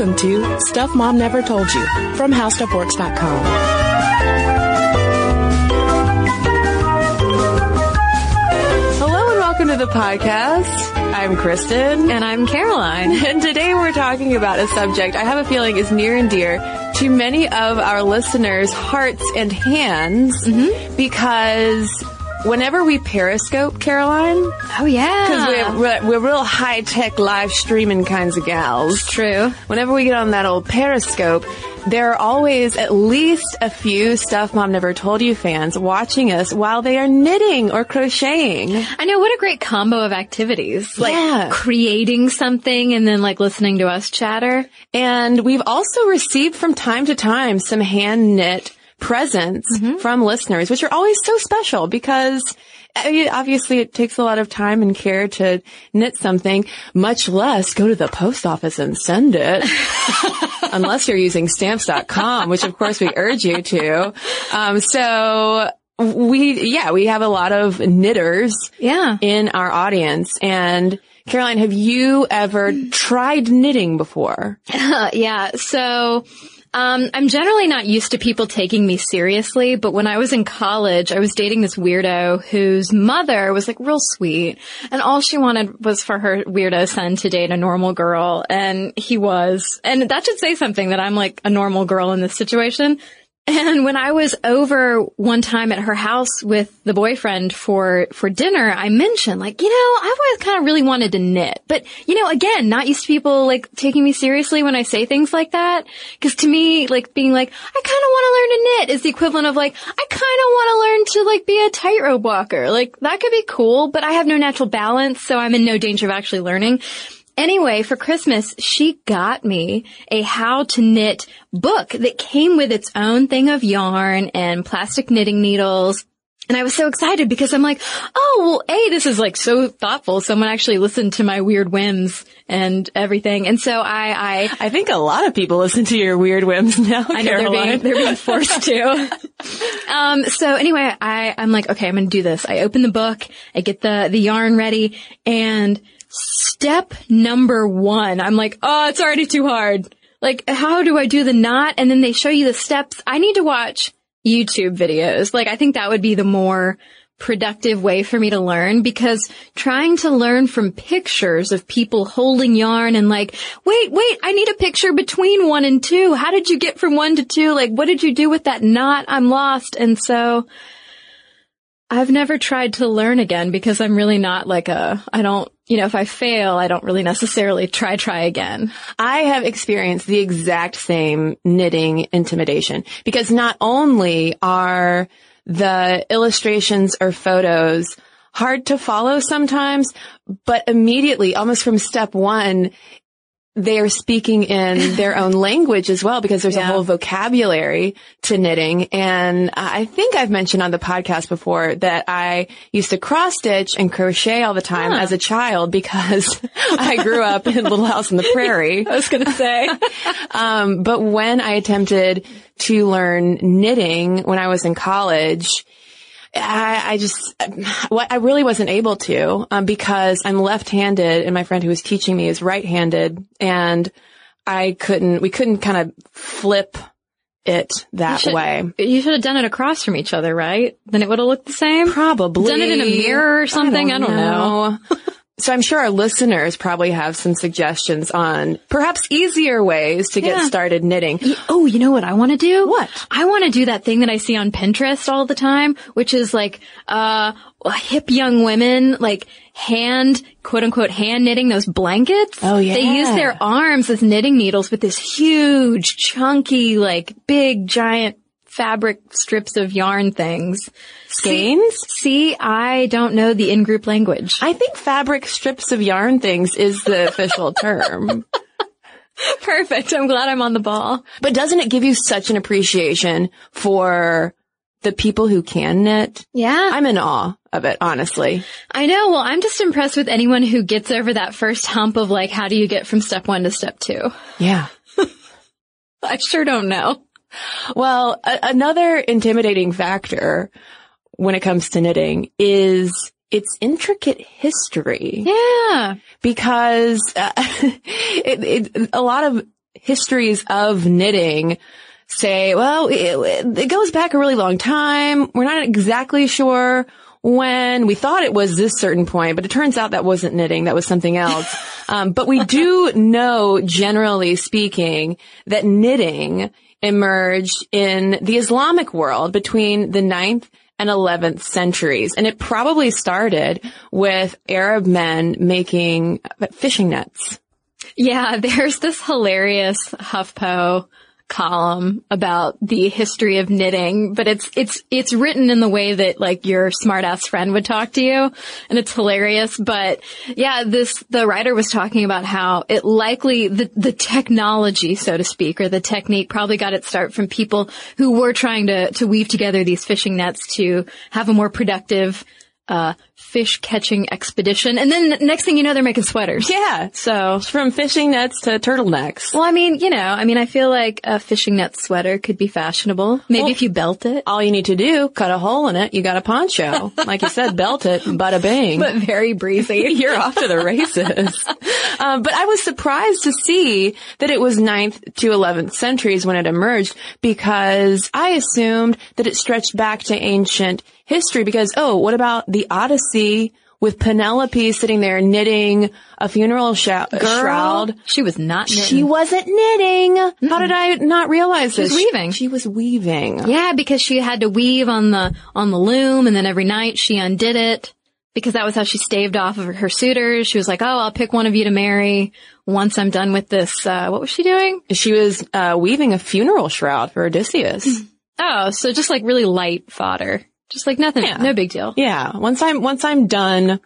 Welcome to Stuff Mom Never Told You from HowStuffWorks.com. Hello and welcome to the podcast. I'm Cristen. And I'm Caroline. And today we're talking about a subject I have a feeling is near and dear to many of our listeners' hearts and hands mm-hmm. because whenever we periscope, Caroline, Oh yeah. because we're, we're, we're real high tech live streaming kinds of gals. true. Whenever we get on that old periscope, there are always at least a few Stuff Mom Never Told You fans watching us while they are knitting or crocheting. I know what a great combo of activities. Like Yeah. creating something and then like listening to us chatter. And we've also received from time to time some hand knit presents from listeners, which are always so special because I mean, obviously it takes a lot of time and care to knit something, much less go to the post office and send it. Unless you're using stamps.com, which of course we urge you to. Um, so we, yeah, we have a lot of knitters Yeah. in our audience. And Caroline, have you ever tried knitting before? Yeah. So, um, I'm generally not used to people taking me seriously, but when I was in college, I was dating this weirdo whose mother was like real sweet and all she wanted was for her weirdo son to date a normal girl and he was, and that should say something that I'm like a normal girl in this situation. And when I was over one time at her house with the boyfriend for, for dinner, I mentioned like, you know, I've always kind of really wanted to knit, but you know, again, not used to people like taking me seriously when I say things like that. Cause to me, like being like, I kind of want to learn to knit is the equivalent of like, I kind of want to learn to like be a tightrope walker. Like that could be cool, but I have no natural balance. So I'm in no danger of actually learning. Anyway, for Christmas, she got me a how to knit book that came with its own thing of yarn and plastic knitting needles. And I was so excited because I'm like, oh, well, A, this is like so thoughtful. Someone actually listened to my weird whims and everything. And so I, I, I think a lot of people listen to your weird whims now, I know they're Caroline. being, they're being forced to. um, so anyway, I, I'm like, okay, I'm going to do this. I open the book, I get the, the yarn ready and step number one, I'm like, oh, it's already too hard. Like, how do I do the knot? And then they show you the steps. I need to watch YouTube videos. Like, I think that would be the more productive way for me to learn because trying to learn from pictures of people holding yarn and like, wait, wait, I need a picture between one and two. How did you get from one to two? Like, what did you do with that knot? I'm lost. And so I've never tried to learn again because I'm really not like a, I don't, you know, if I fail, I don't really necessarily try, try again. I have experienced the exact same knitting intimidation because not only are the illustrations or photos hard to follow sometimes, but immediately, almost from step one, they are speaking in their own language as well because there's a whole vocabulary to knitting. And I think I've mentioned on the podcast before that I used to cross stitch and crochet all the time as a child because I grew up in Little House on the Prairie. I was going to say. Um, but when I attempted to learn knitting when I was in college, I, I just, what I really wasn't able to, um, because I'm left-handed and my friend who was teaching me is right-handed and I couldn't, we couldn't kind of flip it that should- way. you should have done it across from each other, right? Then it would have looked the same. Probably. Done it in a mirror or something? I don't know. So I'm sure our listeners probably have some suggestions on perhaps easier ways to get Yeah. started knitting. Oh, you know what I want to do? What? I want to do that thing that I see on Pinterest all the time, which is like, uh, hip young women, like hand, quote unquote, hand knitting those blankets. Oh, yeah. They use their arms as knitting needles with this huge, chunky, like big, giant fabric strips of yarn things. Skeins? See, I don't know the in-group language. I think fabric strips of yarn things is the official term. Perfect. I'm glad I'm on the ball. But doesn't it give you such an appreciation for the people who can knit? Yeah. I'm in awe of it, honestly. I know. Well, I'm just impressed with anyone who gets over that first hump of like, how do you get from step one to step two? Yeah. I sure don't know. Well, a- another intimidating factor when it comes to knitting is its intricate history Yeah. because uh, it, it, a lot of histories of knitting say, well, it, it goes back a really long time. We're not exactly sure when we thought it was this certain point, but it turns out that wasn't knitting. That was something else. um, but we do know, generally speaking, that knitting emerged in the Islamic world between the 9th and 11th centuries. And it probably started with Arab men making fishing nets. Yeah, there's this hilarious HuffPo column about the history of knitting, but it's, it's, it's written in the way that like your smartass friend would talk to you. And it's hilarious. But yeah, this, the writer was talking about how it likely, the, the technology, so to speak, or the technique probably got its start from people who were trying to, to weave together these fishing nets to have a more productive uh, fish catching expedition. And then next thing you know, they're making sweaters. Yeah. So from fishing nets to turtlenecks. Well, I mean, you know, I mean, I feel like a fishing net sweater could be fashionable. Maybe well, if you belt it. All you need to do, cut a hole in it. You got a poncho. like you said, belt it, bada bing. But very breezy. You're off to the races. um, but I was surprised to see that it was 9th to 11th centuries when it emerged because I assumed that it stretched back to ancient history because, oh, what about the Odyssey with Penelope sitting there knitting a funeral sh- Girl, shroud? She was not knitting. She wasn't knitting. Mm-mm. How did I not realize she this? She was weaving. She was weaving. Yeah, because she had to weave on the, on the loom and then every night she undid it because that was how she staved off of her suitors. She was like, "Oh, I'll pick one of you to marry once I'm done with this." Uh, what was she doing? She was uh, weaving a funeral shroud for Odysseus. oh, so just like really light fodder. Just like nothing, yeah. no big deal. Yeah. Once I'm, once I'm done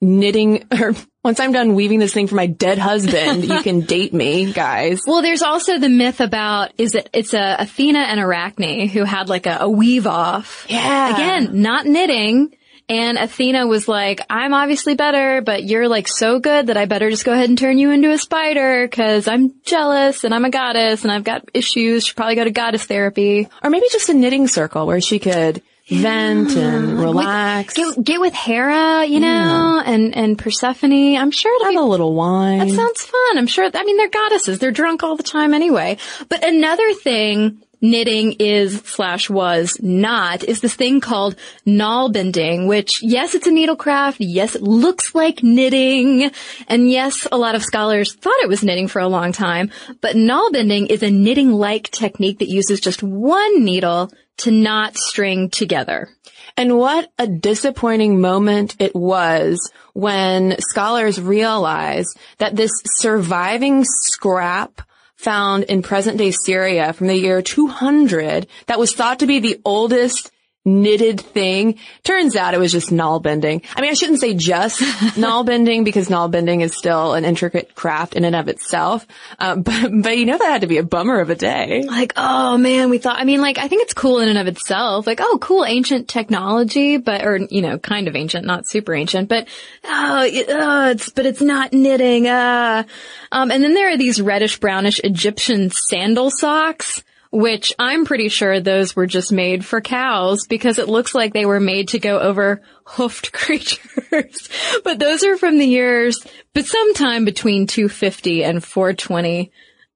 knitting or once I'm done weaving this thing for my dead husband, you can date me, guys. Well, there's also the myth about is it it's a Athena and Arachne who had like a, a weave off. Yeah. Again, not knitting. And Athena was like, I'm obviously better, but you're like so good that I better just go ahead and turn you into a spider because I'm jealous and I'm a goddess and I've got issues. Should probably go to goddess therapy. Or maybe just a knitting circle where she could vent ah, and relax. With, get, get with Hera, you know, yeah. and, and Persephone. I'm sure it'll have be, a little wine. That sounds fun. I'm sure, I mean, they're goddesses. They're drunk all the time anyway. But another thing knitting is slash was not is this thing called nalbinding, which yes, it's a needlecraft. Yes, it looks like knitting. And yes, a lot of scholars thought it was knitting for a long time, but nalbinding is a knitting-like technique that uses just one needle to not string together. And what a disappointing moment it was when scholars realized that this surviving scrap found in present day Syria from the year 200 that was thought to be the oldest knitted thing. Turns out it was just nalbinding. I mean, I shouldn't say just nalbinding because nalbinding is still an intricate craft in and of itself. Um, but, but you know, that had to be a bummer of a day. Like, oh man, we thought, I mean, like, I think it's cool in and of itself. Like, oh, cool ancient technology, but, or, you know, kind of ancient, not super ancient, but, oh, oh it's, but it's not knitting, uh, um, and then there are these reddish brownish Egyptian sandal socks which I'm pretty sure those were just made for cows because it looks like they were made to go over hoofed creatures. but those are from the years, but sometime between 250 and 420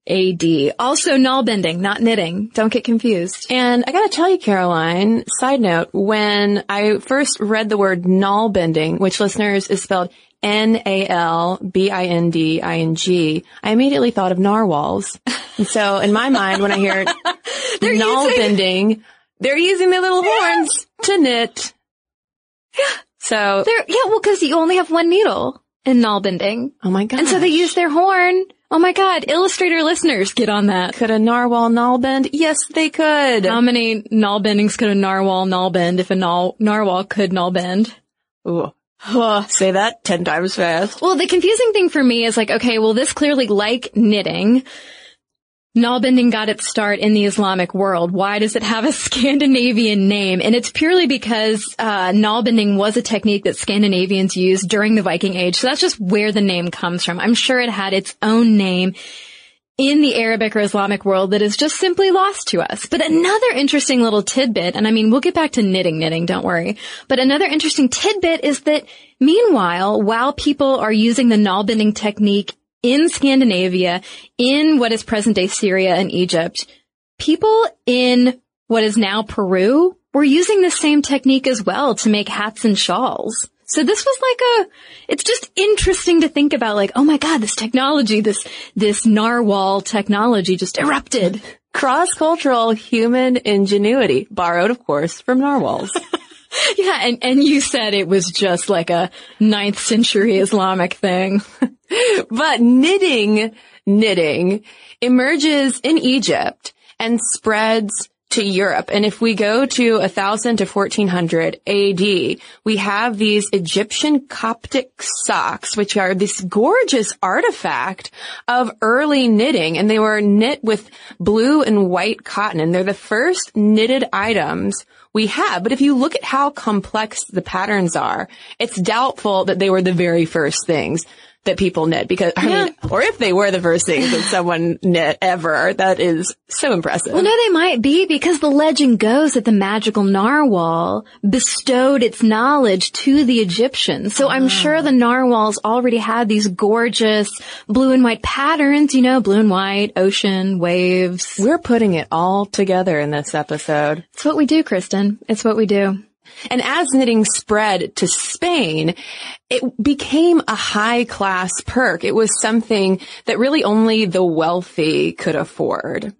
AD. Also nalbinding, not knitting. Don't get confused. And I gotta tell you, Caroline, side note, when I first read the word nalbinding, which listeners is spelled N-A-L-B-I-N-D-I-N-G, I immediately thought of narwhals. And so in my mind, when I hear null using... bending, they're using their little horns to knit. Yeah. So they're, yeah, well, cause you only have one needle in nalbinding. Oh my god. And so they use their horn. Oh my god, illustrator listeners, get on that. Could a narwhal null bend? Yes, they could. How many nalbindings could a narwhal null bend if a null, narwhal could null bend? Ooh. Say that ten times fast. Well, the confusing thing for me is like, okay, well, this clearly like knitting. Nalbinding got its start in the Islamic world. Why does it have a Scandinavian name? And it's purely because uh, nalbinding was a technique that Scandinavians used during the Viking Age. So that's just where the name comes from. I'm sure it had its own name in the Arabic or Islamic world that is just simply lost to us. But another interesting little tidbit, and I mean, we'll get back to knitting, knitting, don't worry. But another interesting tidbit is that meanwhile, while people are using the nalbinding technique in Scandinavia, in what is present day Syria and Egypt, people in what is now Peru were using the same technique as well to make hats and shawls. So this was like a, it's just interesting to think about like, oh my god, this technology, this, this narwhal technology just erupted. Cross-cultural human ingenuity, borrowed of course from narwhals. yeah, and, and you said it was just like a ninth century Islamic thing. but knitting, knitting emerges in Egypt and spreads to Europe. And if we go to 1000 to 1400 AD, we have these Egyptian Coptic socks, which are this gorgeous artifact of early knitting. And they were knit with blue and white cotton. And they're the first knitted items we have. But if you look at how complex the patterns are, it's doubtful that they were the very first things that people knit because, I yeah. mean, or if they were the first things that someone knit ever, that is so impressive. Well, no, they might be because the legend goes that the magical narwhal bestowed its knowledge to the Egyptians. So I'm ah. sure the narwhals already had these gorgeous blue and white patterns, you know, blue and white, ocean, waves. We're putting it all together in this episode. It's what we do, Cristen. It's what we do. And as knitting spread to Spain, it became a high class perk. It was something that really only the wealthy could afford.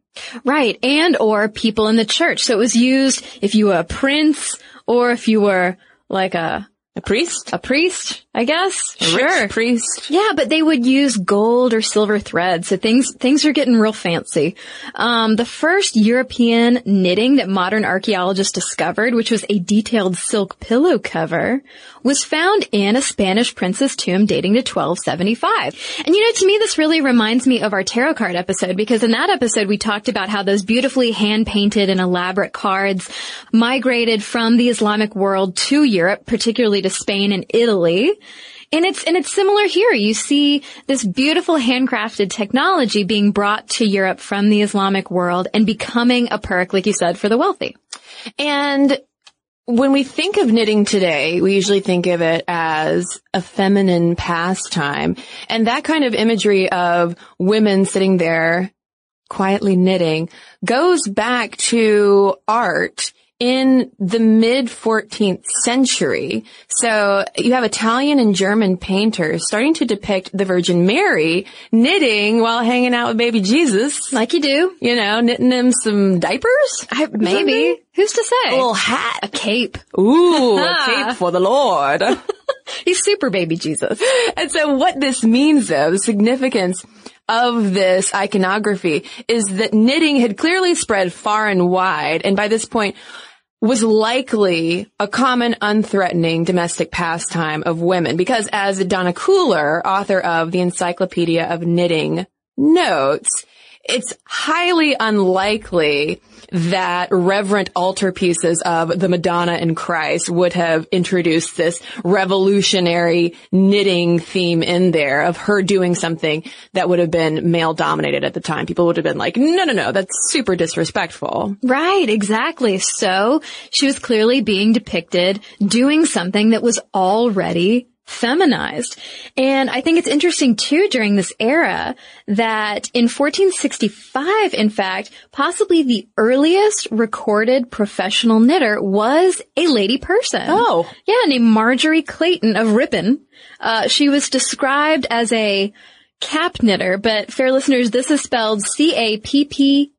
Right. And or people in the church. So it was used if you were a prince or if you were like a a priest? A priest, I guess. A sure. priest. Yeah, but they would use gold or silver thread. So things, things are getting real fancy. Um, the first European knitting that modern archaeologists discovered, which was a detailed silk pillow cover, was found in a Spanish prince's tomb dating to 1275. And you know, to me, this really reminds me of our tarot card episode because in that episode we talked about how those beautifully hand painted and elaborate cards migrated from the Islamic world to Europe, particularly to Spain and Italy. And it's, and it's similar here. You see this beautiful handcrafted technology being brought to Europe from the Islamic world and becoming a perk, like you said, for the wealthy. And when we think of knitting today, we usually think of it as a feminine pastime. And that kind of imagery of women sitting there quietly knitting goes back to art in the mid 14th century. So you have Italian and German painters starting to depict the Virgin Mary knitting while hanging out with baby Jesus. Like you do. You know, knitting him some diapers? I, maybe. Who's to say? A little hat. A cape. Ooh, a cape for the Lord. He's super baby Jesus. And so what this means though, the significance of this iconography is that knitting had clearly spread far and wide. And by this point, was likely a common unthreatening domestic pastime of women because as Donna Kooler, author of the Encyclopedia of Knitting, notes, it's highly unlikely that reverent altarpieces of the Madonna and Christ would have introduced this revolutionary knitting theme in there of her doing something that would have been male dominated at the time. People would have been like, no, no, no, that's super disrespectful. Right, exactly. So she was clearly being depicted doing something that was already feminized. And I think it's interesting too during this era that in 1465, in fact, possibly the earliest recorded professional knitter was a lady person. Oh. Yeah, named Marjorie Clayton of Ripon. Uh, she was described as a cap knitter, but fair listeners, this is spelled C-A-P-P-E-N-I-T-T-E-R,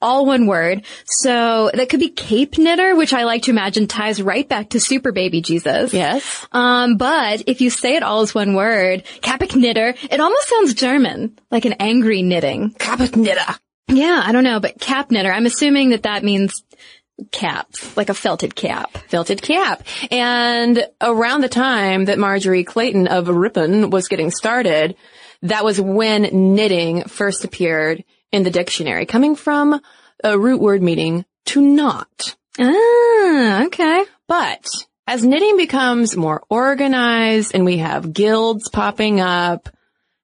all one word. So that could be cape knitter, which I like to imagine ties right back to super baby Jesus. Yes. Um, but if you say it all as one word, capic knitter, it almost sounds German, like an angry knitting. Capic knitter. Yeah, I don't know, but cap knitter, I'm assuming that that means caps, like a felted cap. Felted cap. And around the time that Marjorie Clayton of Ripon was getting started, that was when knitting first appeared in the dictionary, coming from a root word meaning to knot. Ah, okay. But as knitting becomes more organized and we have guilds popping up,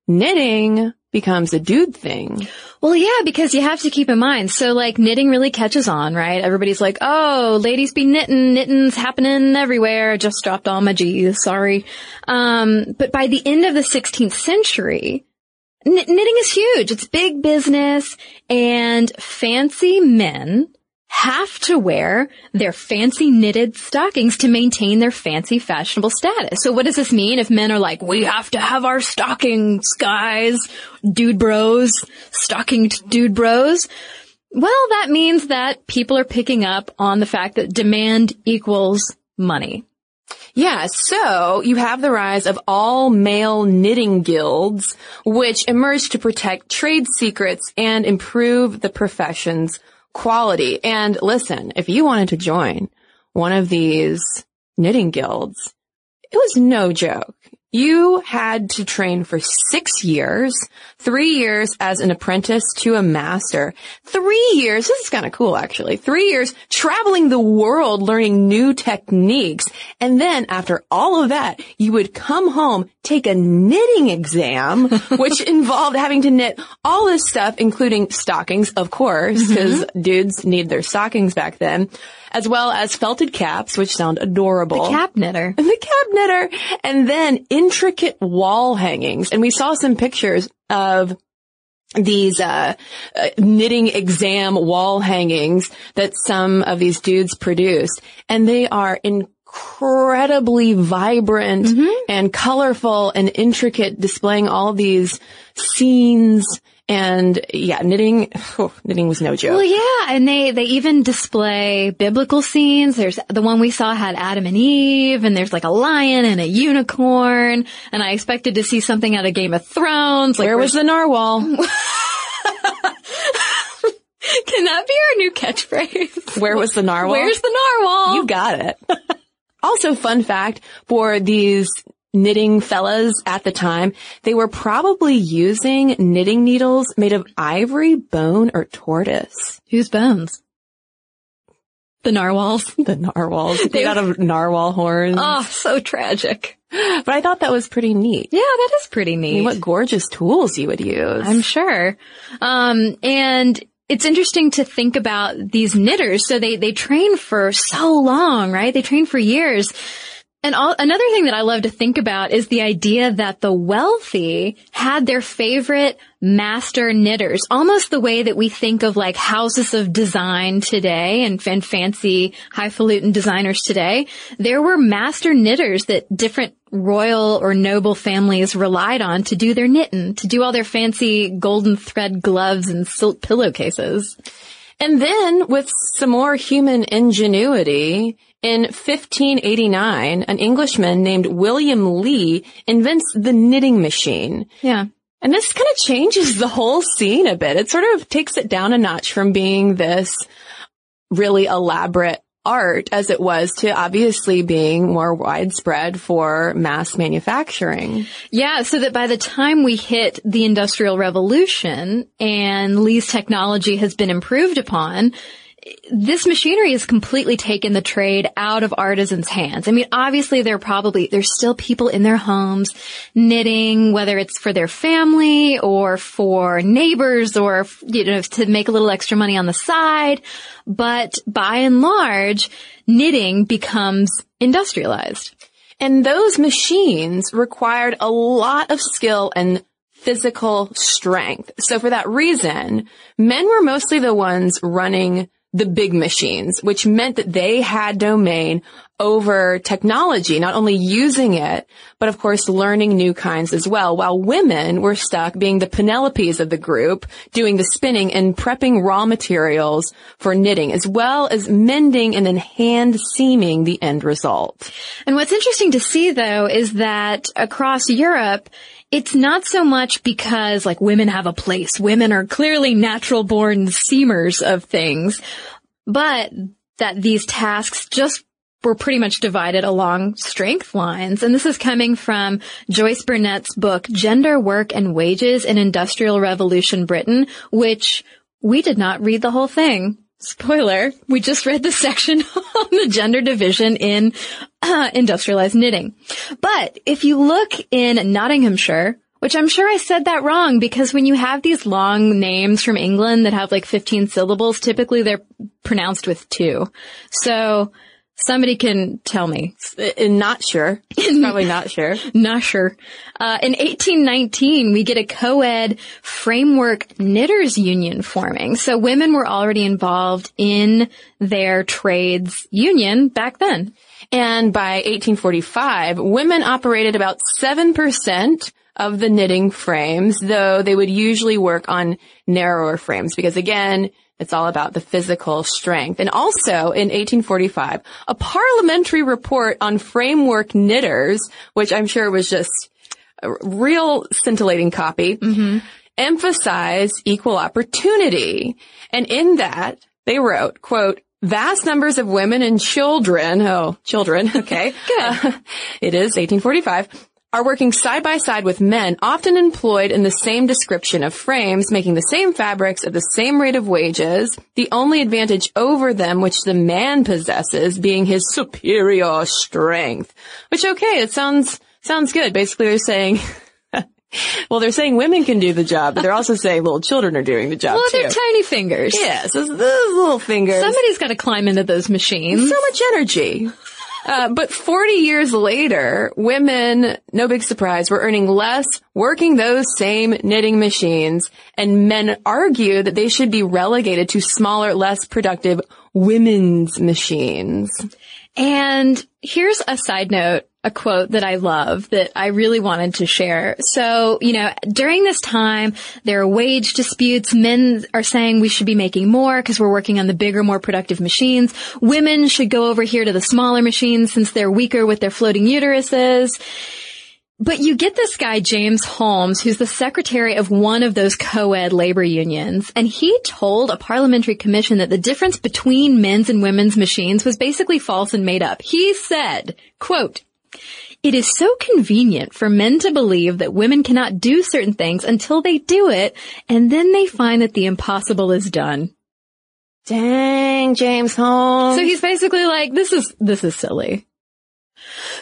knitting becomes a dude thing. Well, yeah, because you have to keep in mind. So like knitting really catches on, right? Everybody's like, oh, ladies be knitting, knitting's happening everywhere. Just dropped all my G's, sorry. Um, but by the end of the 16th century, knitting is huge. It's big business and fancy men have to wear their fancy knitted stockings to maintain their fancy fashionable status. So what does this mean if men are like, we have to have our stockings, guys, dude bros, stockinged dude bros? Well, that means that people are picking up on the fact that demand equals money. Yeah, so you have the rise of all male knitting guilds, which emerged to protect trade secrets and improve the profession's quality. And listen, if you wanted to join one of these knitting guilds, it was no joke. You had to train for six years, three years as an apprentice to a master, three years, this is kind of cool actually, three years traveling the world learning new techniques. And then after all of that, you would come home, take a knitting exam, which involved having to knit all this stuff, including stockings, of course, because mm-hmm. dudes need their stockings back then as well as felted caps, which sound adorable. The cap knitter. The cap knitter. And then intricate wall hangings. And we saw some pictures of these uh, uh, knitting exam wall hangings that some of these dudes produced and they are incredibly vibrant mm-hmm. and colorful and intricate displaying all these scenes and yeah, knitting, oh, knitting was no joke. Well, yeah. And they, they even display biblical scenes. There's the one we saw had Adam and Eve and there's like a lion and a unicorn. And I expected to see something out of Game of Thrones. Like Where was the narwhal? Can that be our new catchphrase? Where was the narwhal? Where's the narwhal? You got it. also, fun fact for these knitting fellas at the time, they were probably using knitting needles made of ivory, bone, or tortoise. Whose bones? The narwhals. The narwhals. Made out of narwhal horns. Oh, so tragic. But I thought that was pretty neat. Yeah, that is pretty neat. I mean, what gorgeous tools you would use. I'm sure. Um, and it's interesting to think about these knitters. So they, they train for so long, right? They train for years. And all, another thing that I love to think about is the idea that the wealthy had their favorite master knitters, almost the way that we think of like houses of design today and, and fancy highfalutin designers today. There were master knitters that different royal or noble families relied on to do their knitting, to do all their fancy golden thread gloves and silk pillowcases. And then with some more human ingenuity, in 1589, an Englishman named William Lee invents the knitting machine. Yeah. And this kind of changes the whole scene a bit. It sort of takes it down a notch from being this really elaborate art as it was to obviously being more widespread for mass manufacturing. Yeah, so that by the time we hit the industrial revolution and Lee's technology has been improved upon, this machinery has completely taken the trade out of artisans' hands. I mean, obviously there are probably, there's still people in their homes knitting, whether it's for their family or for neighbors or, you know, to make a little extra money on the side. But by and large, knitting becomes industrialized. And those machines required a lot of skill and physical strength. So for that reason, men were mostly the ones running the big machines, which meant that they had domain over technology, not only using it, but of course learning new kinds as well, while women were stuck being the Penelopes of the group, doing the spinning and prepping raw materials for knitting, as well as mending and then hand seaming the end result. And what's interesting to see though is that across Europe, it's not so much because like women have a place. Women are clearly natural born seamers of things, but that these tasks just were pretty much divided along strength lines. And this is coming from Joyce Burnette's book, Gender, Work and Wages in Industrial Revolution Britain, which we did not read the whole thing. Spoiler, we just read the section on the gender division in uh, industrialized knitting. But if you look in Nottinghamshire, which I'm sure I said that wrong because when you have these long names from England that have like 15 syllables, typically they're pronounced with two. So somebody can tell me. Uh, Not sure. Probably not sure. Not sure. Uh, in 1819, we get a co-ed framework knitters union forming. So women were already involved in their trades union back then. And by 1845, women operated about 7% of the knitting frames, though they would usually work on narrower frames because again, it's all about the physical strength. And also in 1845, a parliamentary report on framework knitters, which I'm sure was just a real scintillating copy, emphasized equal opportunity. And in that, they wrote, quote, vast numbers of women and children, oh, children, okay. Uh, it is 1845, are working side by side with men, often employed in the same description of frames, making the same fabrics at the same rate of wages, the only advantage over them which the man possesses being his superior strength. Which, okay, it sounds, sounds good. Basically, they're saying, well, they're saying women can do the job, but they're also saying little children are doing the job Well, too. they're tiny fingers. Yes, those, those little fingers. Somebody's got to climb into those machines. so much energy. Uh, but 40 years later, women, no big surprise, were earning less working those same knitting machines, and men argue that they should be relegated to smaller, less productive women's machines. And here's a side note, a quote that I love that I really wanted to share. So, you know, during this time, there are wage disputes. Men are saying we should be making more because we're working on the bigger, more productive machines. Women should go over here to the smaller machines since they're weaker with their floating uteruses. But you get this guy, James Holmes, who's the secretary of one of those co-ed labor unions, and he told a parliamentary commission that the difference between men's and women's machines was basically false and made up. He said, quote, it is so convenient for men to believe that women cannot do certain things until they do it, and then they find that the impossible is done. Dang, James Holmes. So he's basically like, this is, this is silly.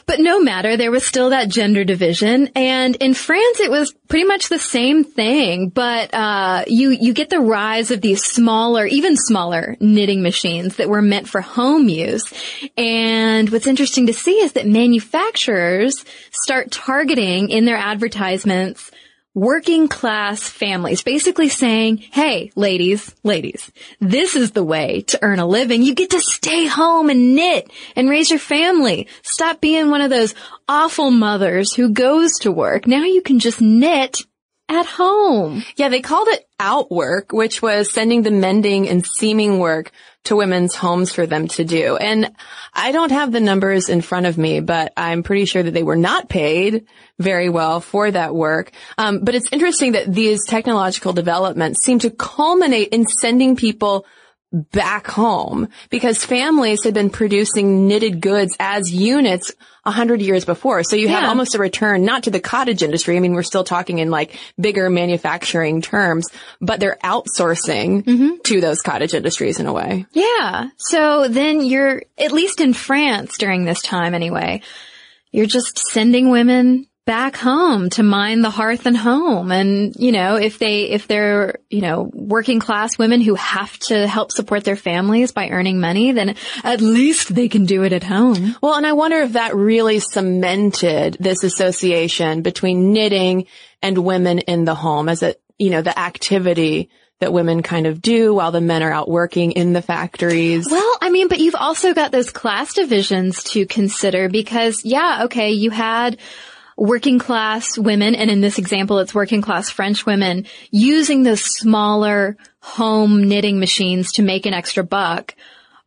But no matter, there was still that gender division, and in France it was pretty much the same thing, but, uh, you, you get the rise of these smaller, even smaller knitting machines that were meant for home use. And what's interesting to see is that manufacturers start targeting in their advertisements working class families, basically saying, hey, ladies, ladies, this is the way to earn a living. You get to stay home and knit and raise your family. Stop being one of those awful mothers who goes to work. Now you can just knit at home. Yeah, they called it outwork, which was sending the mending and seaming work to women's homes for them to do. And I don't have the numbers in front of me, but I'm pretty sure that they were not paid very well for that work. Um, but it's interesting that these technological developments seem to culminate in sending people back home because families had been producing knitted goods as units a hundred years before. So you have almost a return, not to the cottage industry. I mean, we're still talking in like bigger manufacturing terms, but they're outsourcing mm-hmm. to those cottage industries in a way. Yeah. So then you're, at least in France during this time anyway, you're just sending women back home to mind the hearth and home. And, you know, if they, if they're, you know, working class women who have to help support their families by earning money, then at least they can do it at home. Well, and I wonder if that really cemented this association between knitting and women in the home as a, you know, the activity that women kind of do while the men are out working in the factories. Well, I mean, but you've also got those class divisions to consider because, yeah, okay, you had working class women, and in this example, it's working class French women using those smaller home knitting machines to make an extra buck.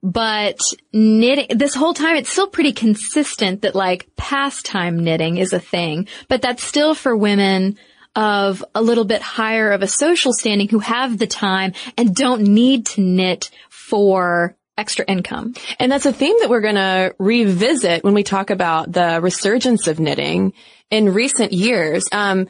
But knitting, this whole time, it's still pretty consistent that like pastime knitting is a thing, but that's still for women of a little bit higher of a social standing who have the time and don't need to knit for extra income. And that's a theme that we're going to revisit when we talk about the resurgence of knitting in recent years. Um,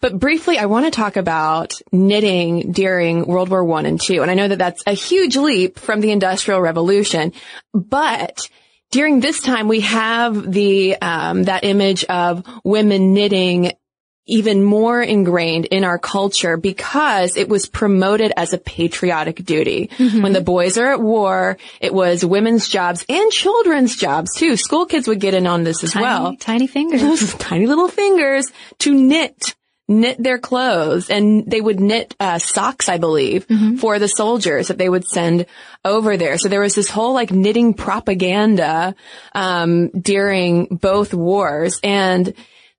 but briefly, I want to talk about knitting during World War One and Two. And I know that that's a huge leap from the Industrial Revolution, but during this time, we have the um, that image of women knitting even more ingrained in our culture because it was promoted as a patriotic duty. When the boys are at war, it was women's jobs and children's jobs too. School kids would get in on this as Tiny, well. tiny fingers. Tiny little fingers to knit knit their clothes and they would knit uh, socks i believe for the soldiers that they would send over there so there was this whole like knitting propaganda um, during both wars and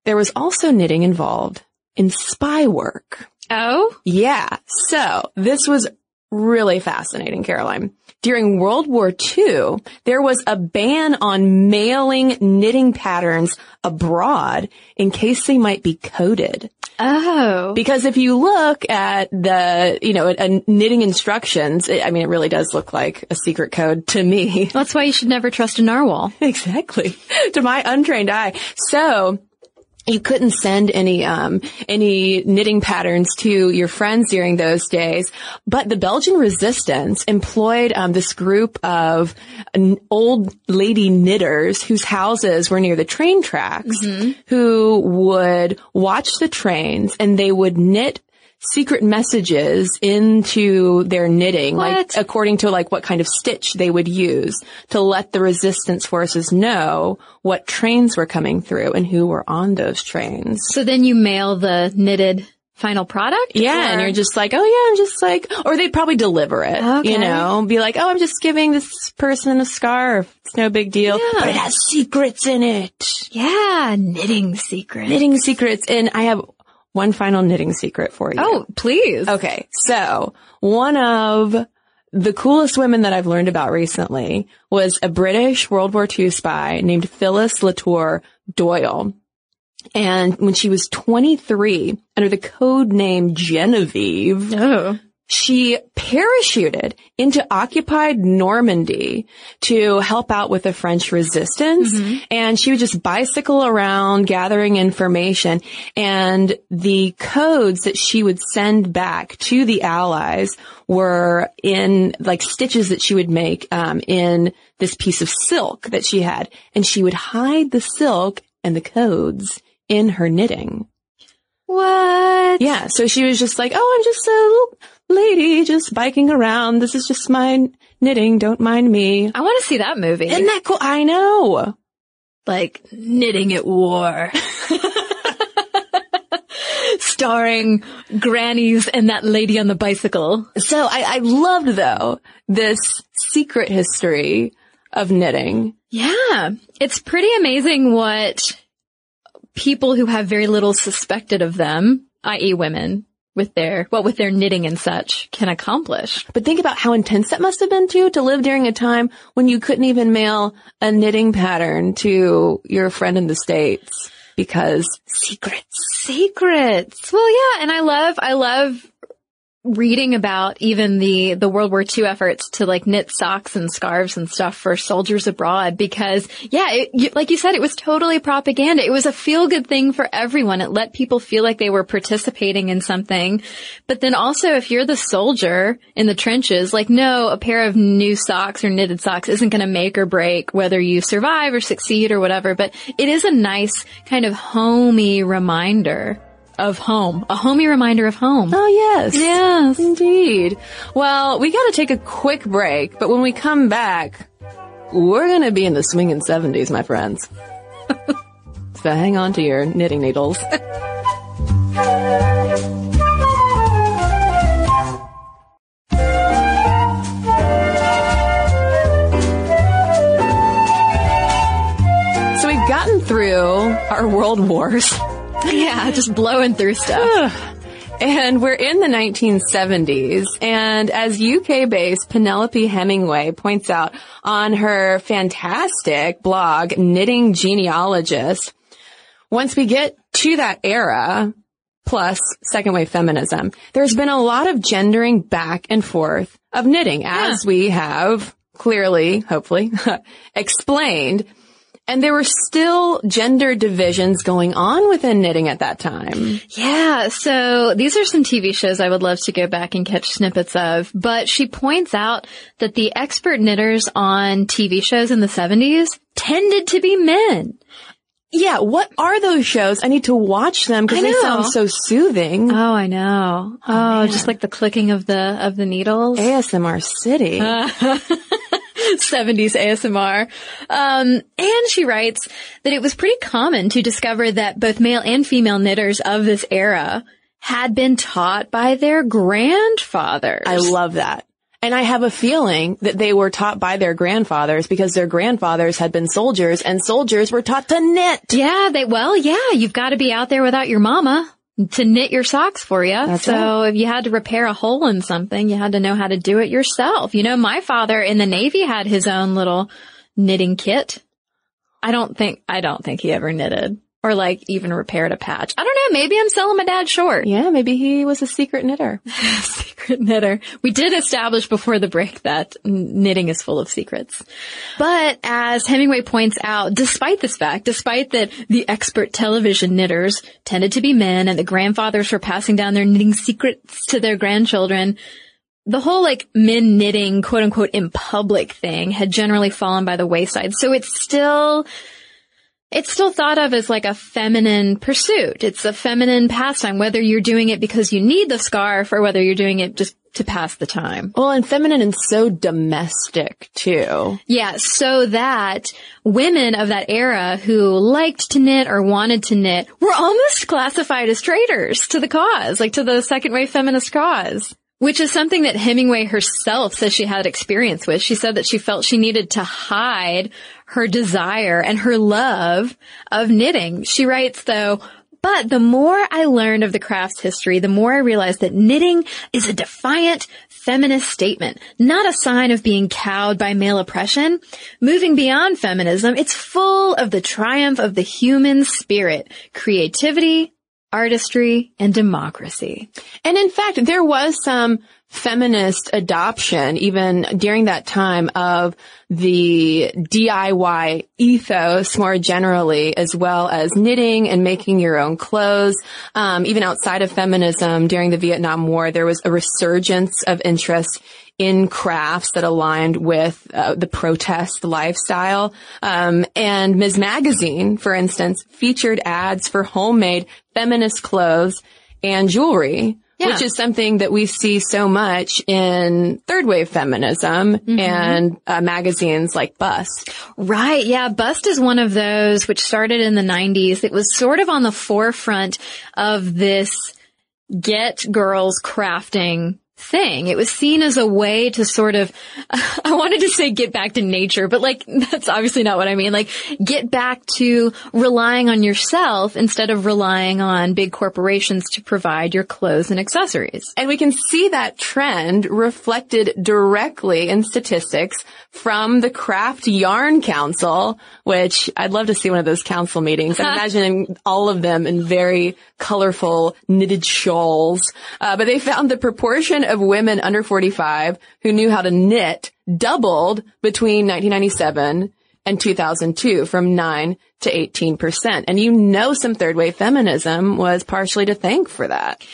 there was also knitting involved in spy work oh, yeah. So this was really fascinating, Caroline. During World War II, there was a ban on mailing knitting patterns abroad in case they might be coded. oh. Because if you look at the, you know, a, knitting instructions, it, I mean, it really does look like a secret code to me. That's why you should never trust a narwhal. Exactly. to my untrained eye. So you couldn't send any um, any knitting patterns to your friends during those days, but the Belgian resistance employed um, this group of n- old lady knitters whose houses were near the train tracks, who would watch the trains and they would knit secret messages into their knitting, like according to like what kind of stitch they would use to let the resistance forces know what trains were coming through and who were on those trains. So then you mail the knitted final product? Yeah, and you're just like, oh yeah, I'm just like, or they'd probably deliver it, Okay. you know, be like, oh, I'm just giving this person a scarf. It's no big deal, Yeah. but it has secrets in it. yeah, knitting secrets. Knitting secrets, and I have one final knitting secret for you. Oh, please. Okay, so one of the coolest women that I've learned about recently was a British World War II spy named Phyllis Latour Doyle. And when she was 23, under the code name Genevieve, Oh. She parachuted into occupied Normandy to help out with the French resistance. And she would just bicycle around gathering information and the codes that she would send back to the allies were in like stitches that she would make, um, in this piece of silk that she had. And she would hide the silk and the codes in her knitting. What? Yeah, so she was just like, "Oh, I'm just a little lady just biking around. This is just my knitting. Don't mind me." I want to see that movie. Isn't that cool? I know. like knitting at war. Starring grannies and that lady on the bicycle. So I, I loved though this secret history of knitting. Yeah. It's pretty amazing what people who have very little suspected of them, i.e. women, with their, well, with their knitting and such, can accomplish. But think about how intense that must have been too to live during a time when you couldn't even mail a knitting pattern to your friend in the States because secrets. Secrets. Well, yeah, and I love, I love reading about even the, the World War II efforts to like knit socks and scarves and stuff for soldiers abroad because yeah, it, you, like you said, it was totally propaganda. It was a feel good thing for everyone. It let people feel like they were participating in something. But then also if you're the soldier in the trenches, like no, a pair of new socks or knitted socks isn't going to make or break whether you survive or succeed or whatever, but it is a nice kind of homey reminder of home, a homey reminder of home. Oh yes. Yes. Indeed. Well, we gotta take a quick break, but when we come back, we're gonna be in the swinging 70s, my friends. so hang on to your knitting needles. so we've gotten through our world wars. Yeah, just blowing through stuff. And we're in the 1970s, and as UK-based Penelope Hemingway points out on her fantastic blog, Knitting Genealogist, once we get to that era, plus second wave feminism, there's been a lot of gendering back and forth of knitting, as we have clearly, hopefully, explained. And there were still gender divisions going on within knitting at that time. Yeah, so these are some TV shows I would love to go back and catch snippets of, but she points out that the expert knitters on TV shows in the 70s tended to be men. Yeah, what are those shows? I need to watch them because they sound so soothing. Oh, I know. Oh, oh just like the clicking of the of the needles. ASMR City. 70s ASMR. Um, and she writes that it was pretty common to discover that both male and female knitters of this era had been taught by their grandfathers. I love that. And I have a feeling that they were taught by their grandfathers because their grandfathers had been soldiers and soldiers were taught to knit. Yeah, they, well, yeah, you've got to be out there without your mama to knit your socks for you. That's so if you had to repair a hole in something, you had to know how to do it yourself. You know, my father in the Navy had his own little knitting kit. I don't think, I don't think he ever knitted or like even repaired a patch. I don't know. Maybe I'm selling my dad short. Yeah, maybe he was a secret knitter. secret knitter. We did establish before the break that knitting is full of secrets. But as Hemingway points out, despite this fact, despite that the expert television knitters tended to be men and the grandfathers were passing down their knitting secrets to their grandchildren, the whole like men knitting quote unquote in public thing had generally fallen by the wayside. So it's still it's still thought of as like a feminine pursuit. It's a feminine pastime, whether you're doing it because you need the scarf or whether you're doing it just to pass the time. Well, and feminine and so domestic too. Yeah, so that women of that era who liked to knit or wanted to knit were almost classified as traitors to the cause, like to the second wave feminist cause. Which is something that Hemingway herself says she had experience with. She said that she felt she needed to hide her desire and her love of knitting. She writes though, but the more I learned of the craft's history, the more I realized that knitting is a defiant feminist statement, not a sign of being cowed by male oppression. Moving beyond feminism, it's full of the triumph of the human spirit, creativity, artistry, and democracy. And in fact, there was some feminist adoption even during that time of the DIY ethos more generally, as well as knitting and making your own clothes. Um, even outside of feminism during the Vietnam War, there was a resurgence of interest in crafts that aligned with uh, the protest lifestyle. Um, and Ms. Magazine, for instance, featured ads for homemade feminist clothes and jewelry. Yeah. Which is something that we see so much in third wave feminism and uh, magazines like Bust. Right. Yeah. Bust is one of those which started in the 90s. It was sort of on the forefront of this get girls crafting thing. It was seen as a way to sort of, I wanted to say get back to nature, but like, that's obviously not what I mean. Like, get back to relying on yourself instead of relying on big corporations to provide your clothes and accessories. And we can see that trend reflected directly in statistics from the Craft Yarn Council, which I'd love to see one of those council meetings. I'm imagining all of them in very colorful knitted shawls. Uh, but they found the proportion of women under 45 who knew how to knit doubled between 1997 and 2002 from 9 to 18%. And you know some third wave feminism was partially to thank for that.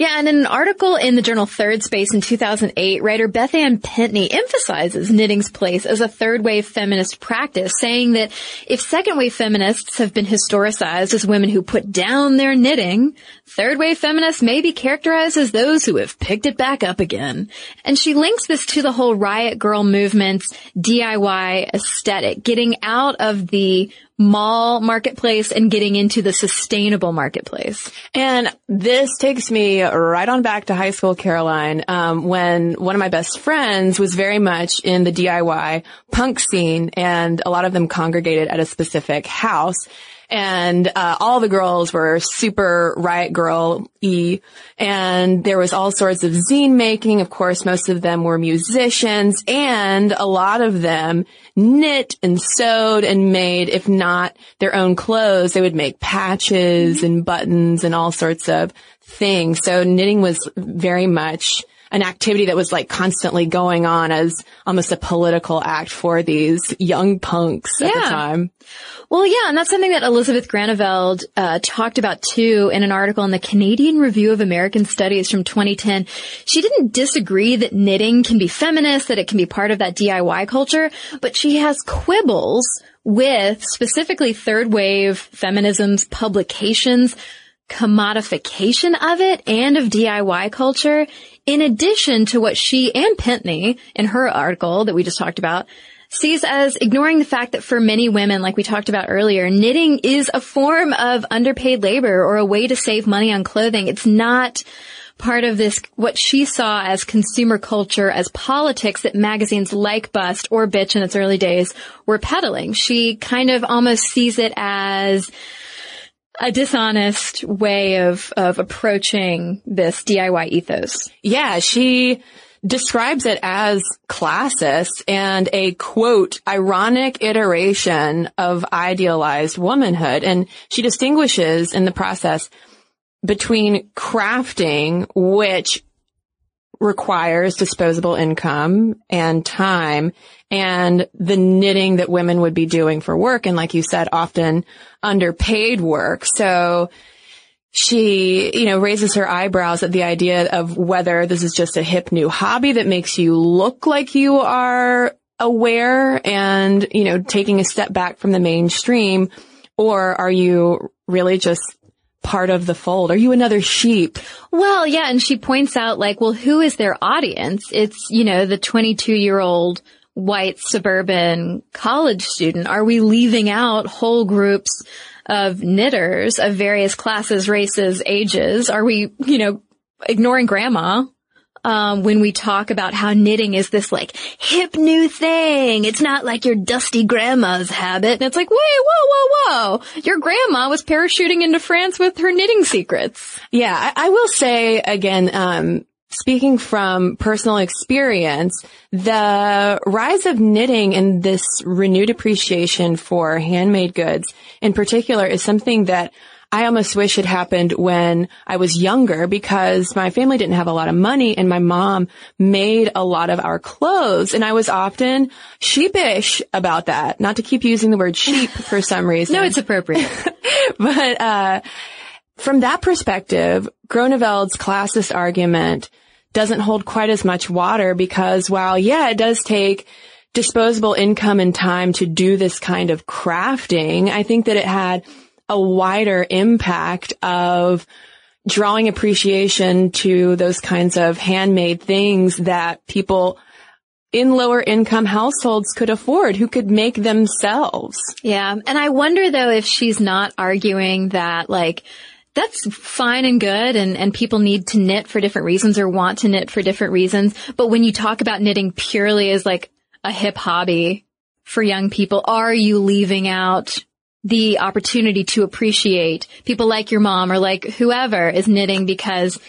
Yeah, and in an article in the journal Third Space in 2008, writer Beth Ann Pentney emphasizes knitting's place as a third wave feminist practice, saying that if second wave feminists have been historicized as women who put down their knitting, third wave feminists may be characterized as those who have picked it back up again. And she links this to the whole riot girl movement's DIY aesthetic, getting out of the mall marketplace and getting into the sustainable marketplace. And this takes me right on back to high school, Caroline, um, when one of my best friends was very much in the DIY punk scene and a lot of them congregated at a specific house. And uh, all the girls were super riot girl y, and there was all sorts of zine making. Of course, most of them were musicians, and a lot of them knit and sewed and made, if not their own clothes, they would make patches and buttons and all sorts of things. So knitting was very much an activity that was like constantly going on as almost a political act for these young punks at the time. Well, yeah, and that's something that Elizabeth Groeneveld uh, talked about too in an article in the Canadian Review of American Studies from 2010. She didn't disagree that knitting can be feminist, that it can be part of that DIY culture, but she has quibbles with specifically third wave feminism's publications commodification of it and of DIY culture, in addition to what she and Pentney in her article that we just talked about sees as ignoring the fact that for many women, like we talked about earlier, knitting is a form of underpaid labor or a way to save money on clothing. It's not part of this, what she saw as consumer culture, as politics that magazines like Bust or Bitch in its early days were peddling. She kind of almost sees it as a dishonest way of, of approaching this DIY ethos. Yeah, she describes it as classist and a quote, ironic iteration of idealized womanhood. And she distinguishes in the process between crafting, which requires disposable income and time and the knitting that women would be doing for work. And like you said, often underpaid work. So she, you know, raises her eyebrows at the idea of whether this is just a hip new hobby that makes you look like you are aware and, you know, taking a step back from the mainstream, or are you really just part of the fold? Are you another sheep? Well, yeah, and she points out like, well, who is their audience? It's, you know, the 22 year old white suburban college student? Are we leaving out whole groups of knitters of various classes, races, ages? Are we, you know, ignoring grandma? Um, when we talk about how knitting is this like hip new thing. It's not like your dusty grandma's habit. And it's like, wait, whoa, whoa, whoa. Your grandma was parachuting into France with her knitting secrets. Yeah, I, I will say again, um, speaking from personal experience, the rise of knitting and this renewed appreciation for handmade goods in particular is something that I almost wish had happened when I was younger because my family didn't have a lot of money and my mom made a lot of our clothes and I was often sheepish about that. Not to keep using the word sheep for some reason. no, it's appropriate. but, uh, from that perspective, Groeneveld's classist argument doesn't hold quite as much water because while, yeah, it does take disposable income and time to do this kind of crafting, I think that it had a wider impact of drawing appreciation to those kinds of handmade things that people in lower income households could afford, who could make themselves. Yeah. And I wonder though if she's not arguing that like, that's fine and good and, and people need to knit for different reasons or want to knit for different reasons. But when you talk about knitting purely as like a hip hobby for young people, are you leaving out the opportunity to appreciate people like your mom or like whoever is knitting because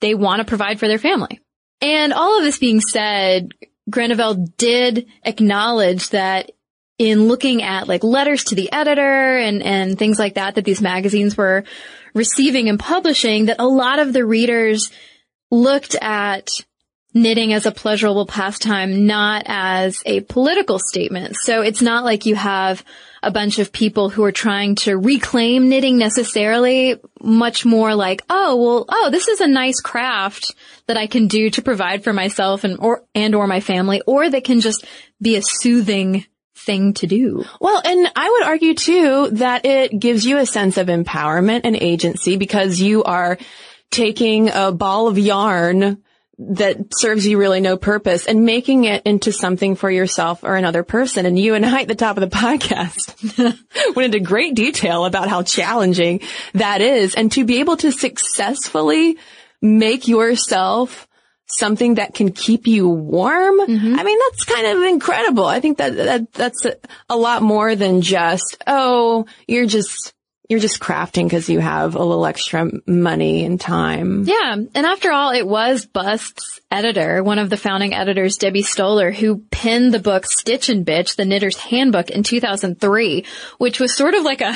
they want to provide for their family? And all of this being said, Groeneveld did acknowledge that in looking at like letters to the editor and, and things like that that these magazines were receiving and publishing, that a lot of the readers looked at knitting as a pleasurable pastime, not as a political statement. So it's not like you have a bunch of people who are trying to reclaim knitting necessarily, much more like, oh, well, oh, this is a nice craft that I can do to provide for myself and or and or my family, or that can just be a soothing thing to do. Well, and I would argue too that it gives you a sense of empowerment and agency because you are taking a ball of yarn that serves you really no purpose and making it into something for yourself or another person. And you and I at the top of the podcast went into great detail about how challenging that is. And to be able to successfully make yourself something that can keep you warm. Mm-hmm. I mean, that's kind of incredible. I think that, that that's a, a lot more than just, oh, you're just, you're just crafting because you have a little extra money and time. Yeah. And after all, it was Bust's editor, one of the founding editors, Debbie Stoller, who penned the book Stitch and Bitch, the Knitter's Handbook in 2003, which was sort of like a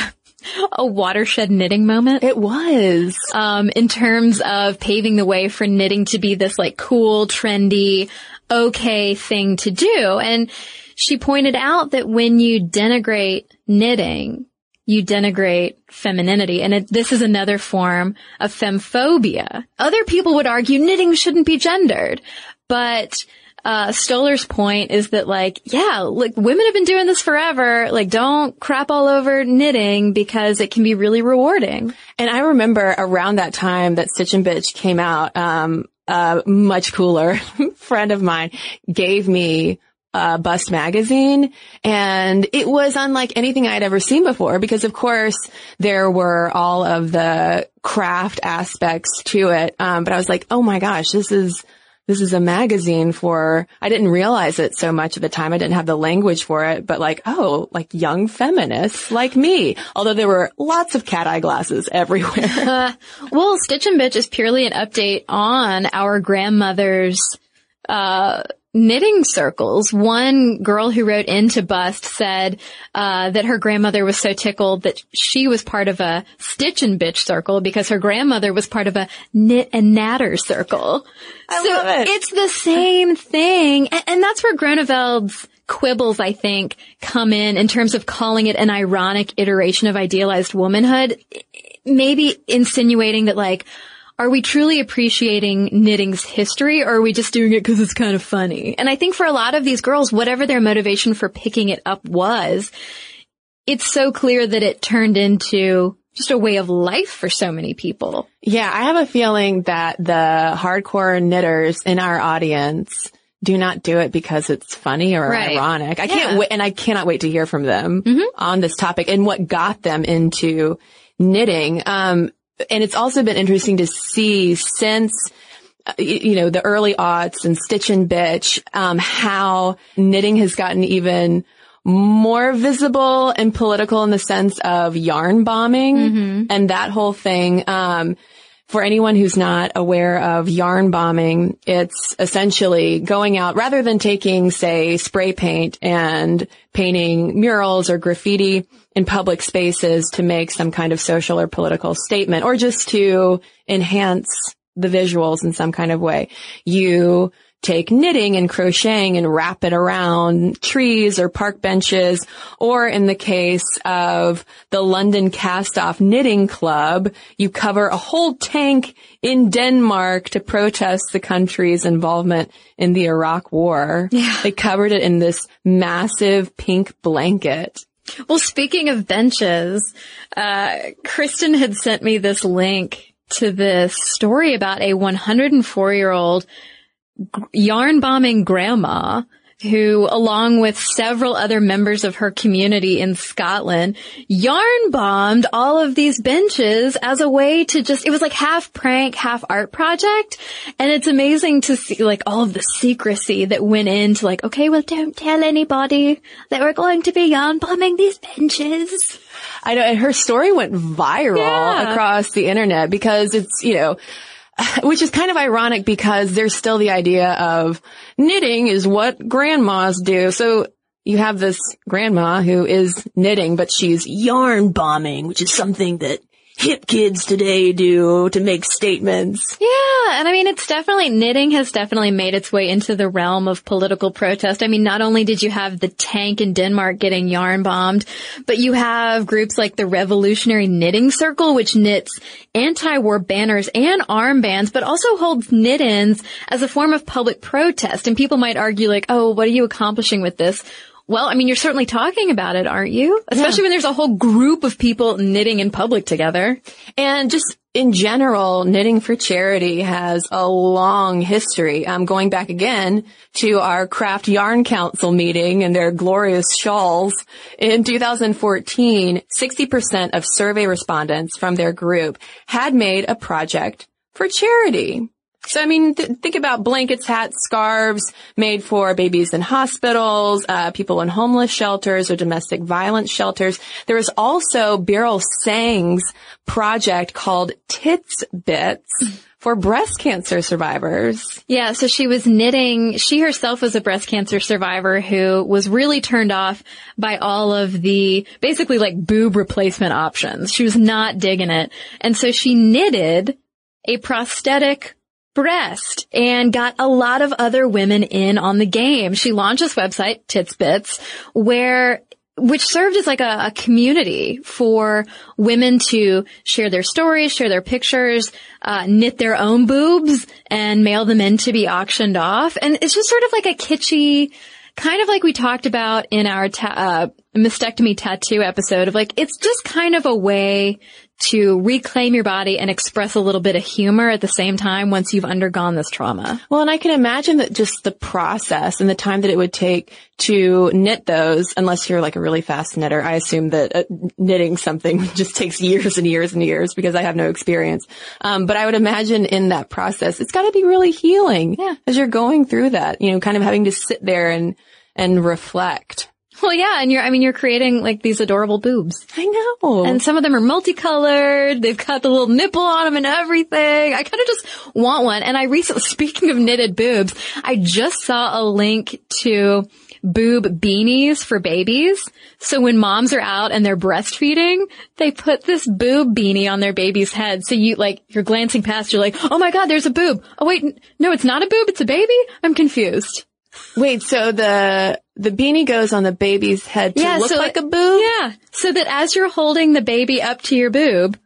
a watershed knitting moment. It was. Um, in terms of paving the way for knitting to be this like cool, trendy, okay thing to do. And she pointed out that when you denigrate knitting, you denigrate femininity. And it, this is another form of femphobia. Other people would argue knitting shouldn't be gendered, but uh, Stoller's point is that like, yeah, like women have been doing this forever. Like don't crap all over knitting because it can be really rewarding. And I remember around that time that Stitch and Bitch came out, um, a much cooler friend of mine gave me uh, Bust magazine and it was unlike anything I'd ever seen before because of course there were all of the craft aspects to it. Um, but I was like, oh my gosh, this is this is a magazine for, I didn't realize it so much at the time. I didn't have the language for it, but like, oh, like young feminists like me. Although there were lots of cat eye glasses everywhere. Well, Stitch and Bitch is purely an update on our grandmother's, uh, knitting circles. One girl who wrote into Bust said uh, that her grandmother was so tickled that she was part of a stitch and bitch circle because her grandmother was part of a knit and natter circle. I so love it. It's the same thing, and, and that's where Groeneveld's quibbles, I think, come in in terms of calling it an ironic iteration of idealized womanhood. Maybe insinuating that like, are we truly appreciating knitting's history or are we just doing it because it's kind of funny? And I think for a lot of these girls, whatever their motivation for picking it up was, it's so clear that it turned into just a way of life for so many people. Yeah, I have a feeling that the hardcore knitters in our audience do not do it because it's funny or right. ironic. I yeah. can't wait, and I cannot wait to hear from them mm-hmm. on this topic and what got them into knitting. Um, and it's also been interesting to see since uh, you know the early aughts and Stitch and Bitch, um, how knitting has gotten even more visible and political in the sense of yarn bombing mm-hmm. and that whole thing. Um, for anyone who's not aware of yarn bombing, it's essentially going out rather than taking, say, spray paint and painting murals or graffiti in public spaces to make some kind of social or political statement or just to enhance the visuals in some kind of way. You take knitting and crocheting and wrap it around trees or park benches, or in the case of the London Cast-Off Knitting Club, you cover a whole tank in Denmark to protest the country's involvement in the Iraq War. Yeah. They covered it in this massive pink blanket. Well, speaking of benches, uh, Cristen had sent me this link to this story about a 104 year old yarn bombing grandma who, along with several other members of her community in Scotland, yarn bombed all of these benches as a way to just, it was like half prank, half art project. And it's amazing to see like all of the secrecy that went into like, okay, well don't tell anybody that we're going to be yarn bombing these benches. I know, and her story went viral yeah. across the internet because it's, you know, which is kind of ironic because there's still the idea of knitting is what grandmas do. So you have this grandma who is knitting, but she's yarn bombing, which is something that hip kids today do to make statements. Yeah, and I mean, it's definitely, knitting has definitely made its way into the realm of political protest. I mean, not only did you have the tank in Denmark getting yarn bombed, but you have groups like the Revolutionary Knitting Circle, which knits anti-war banners and armbands, but also holds knit-ins as a form of public protest. And people might argue like, oh, what are you accomplishing with this? Well, I mean, you're certainly talking about it, aren't you? Especially yeah. when there's a whole group of people knitting in public together. And just in general, knitting for charity has a long history. Um, going back again to our craft yarn council meeting and their glorious shawls in 2014, 60% of survey respondents from their group had made a project for charity. So, I mean, th- think about blankets, hats, scarves made for babies in hospitals, uh, people in homeless shelters or domestic violence shelters. There was also Beryl Tsang's project called Tits Bits for breast cancer survivors. Yeah, so she was knitting, she herself was a breast cancer survivor who was really turned off by all of the basically like boob replacement options. She was not digging it. And so she knitted a prosthetic breast and got a lot of other women in on the game. She launched this website, Titsbits, where which served as like a, a, community for women to share their stories, share their pictures, uh, knit their own boobs and mail them in to be auctioned off. And it's just sort of like a kitschy, kind of like we talked about in our ta- uh, mastectomy tattoo episode of like, it's just kind of a way to reclaim your body and express a little bit of humor at the same time once you've undergone this trauma. Well, and I can imagine that just the process and the time that it would take to knit those, unless you're like a really fast knitter, I assume that uh, knitting something just takes years and years and years because I have no experience. Um, but I would imagine in that process, it's got to be really healing yeah. as you're going through that, you know, kind of having to sit there and, and reflect. Well, yeah, and you're, I mean, you're creating like these adorable boobs. I know. And some of them are multicolored. They've got the little nipple on them and everything. I kind of just want one. And I recently, speaking of knitted boobs, I just saw a link to boob beanies for babies. So when moms are out and they're breastfeeding, they put this boob beanie on their baby's head. So you like, you're glancing past, you're like, oh my God, there's a boob. Oh wait, no, it's not a boob. It's a baby. I'm confused. Wait, so the the beanie goes on the baby's head to Yeah, look so like a boob? Yeah. So that as you're holding the baby up to your boob,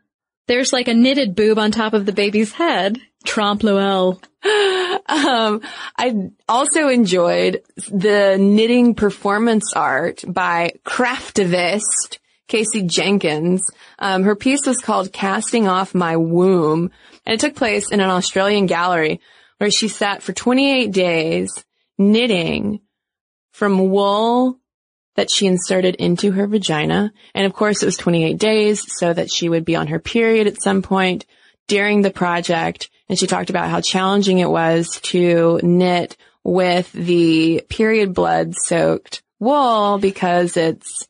there's like a knitted boob on top of the baby's head. Trompe l'oeil. Um, I also enjoyed the knitting performance art by craftivist Casey Jenkins. Um, her piece was called Casting Off My Womb, and it took place in an Australian gallery where she sat for 28 days knitting from wool that she inserted into her vagina. And of course it was 28 days so that she would be on her period at some point during the project. And she talked about how challenging it was to knit with the period blood soaked wool because it's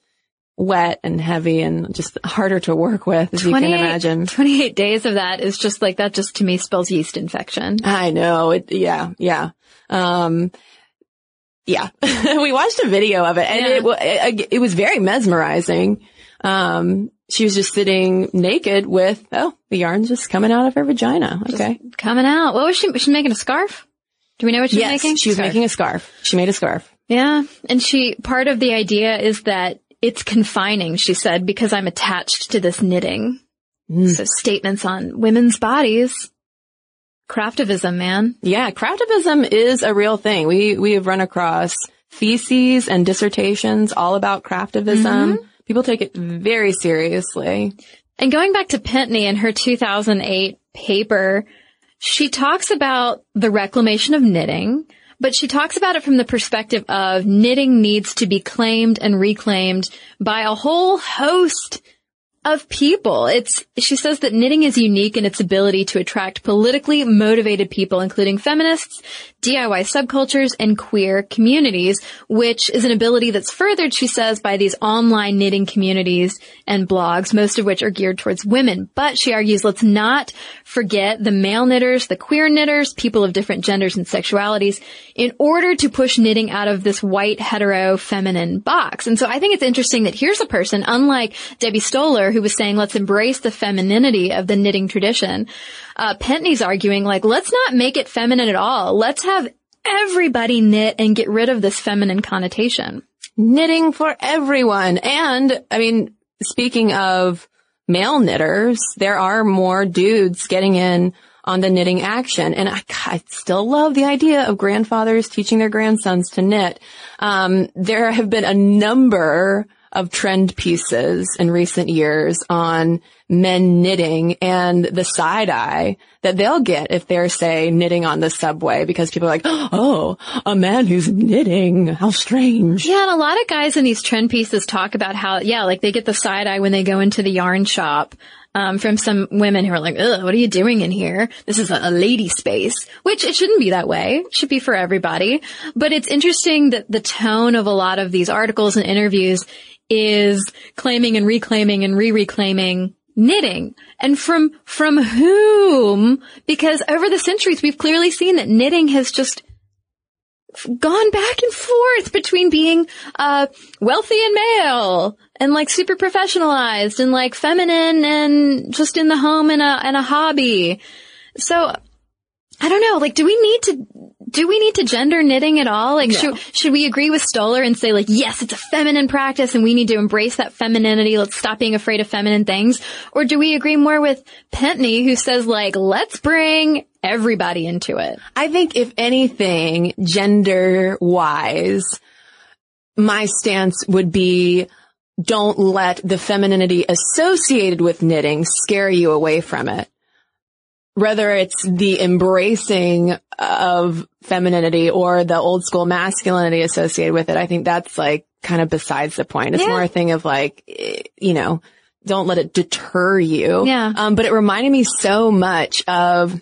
wet and heavy and just harder to work with, as you can imagine. 28 days of that is just like, that just to me spells yeast infection. I know. It, yeah, yeah. Um, yeah, we watched a video of it and Yeah. it, it, it was very mesmerizing. Um, she was just sitting naked with, oh, the yarn's just coming out of her vagina. Okay. Coming out. What was she? Was she making a scarf? Do we know what she was yes, making? she was Scarf. making a scarf. She made a scarf. Yeah. And she, part of the idea is that it's confining, she said, because I'm attached to this knitting. Mm. So statements on women's bodies. Craftivism, man. Yeah, craftivism is a real thing. We, we have run across theses and dissertations all about craftivism. Mm-hmm. People take it very seriously. And going back to Pentney and her 2008 paper, she talks about the reclamation of knitting, but she talks about it from the perspective of knitting needs to be claimed and reclaimed by a whole host of people. It's, she says that knitting is unique in its ability to attract politically motivated people, including feminists, DIY subcultures, and queer communities, which is an ability that's furthered, she says, by these online knitting communities and blogs, most of which are geared towards women. But she argues, let's not forget the male knitters, the queer knitters, people of different genders and sexualities, in order to push knitting out of this white, hetero, feminine box. And so I think it's interesting that here's a person, unlike Debbie Stoller, who was saying, let's embrace the femininity of the knitting tradition. Uh, Pentney's arguing, like, let's not make it feminine at all. Let's have everybody knit and get rid of this feminine connotation. knitting for everyone. And I mean, speaking of male knitters, there are more dudes getting in on the knitting action. And I, I still love the idea of grandfathers teaching their grandsons to knit. Um, there have been a number of trend pieces in recent years on men knitting and the side eye that they'll get if they're say knitting on the subway because people are like, oh, a man who's knitting. How strange. Yeah, and a lot of guys in these trend pieces talk about how, yeah, like they get the side eye when they go into the yarn shop. Um, from some women who are like, Ugh, what are you doing in here? This is a, a lady space, which it shouldn't be that way. It should be for everybody. But it's interesting that the tone of a lot of these articles and interviews is claiming and reclaiming and re-reclaiming knitting and from from whom because over the centuries we've clearly seen that knitting has just gone back and forth between being uh wealthy and male and like super professionalized and like feminine and just in the home and a and a hobby. So I don't know, like do we need to do we need to gender knitting at all? Like, No. should, should we agree with Stoller and say like, yes, it's a feminine practice and we need to embrace that femininity. Let's stop being afraid of feminine things. Or do we agree more with Pentney who says like, let's bring everybody into it? I think if anything, gender wise, my stance would be don't let the femininity associated with knitting scare you away from it. Whether it's the embracing of femininity or the old school masculinity associated with it, I think that's like kind of besides the point. It's Yeah. more a thing of like, you know, don't let it deter you. Yeah. Um, but it reminded me so much of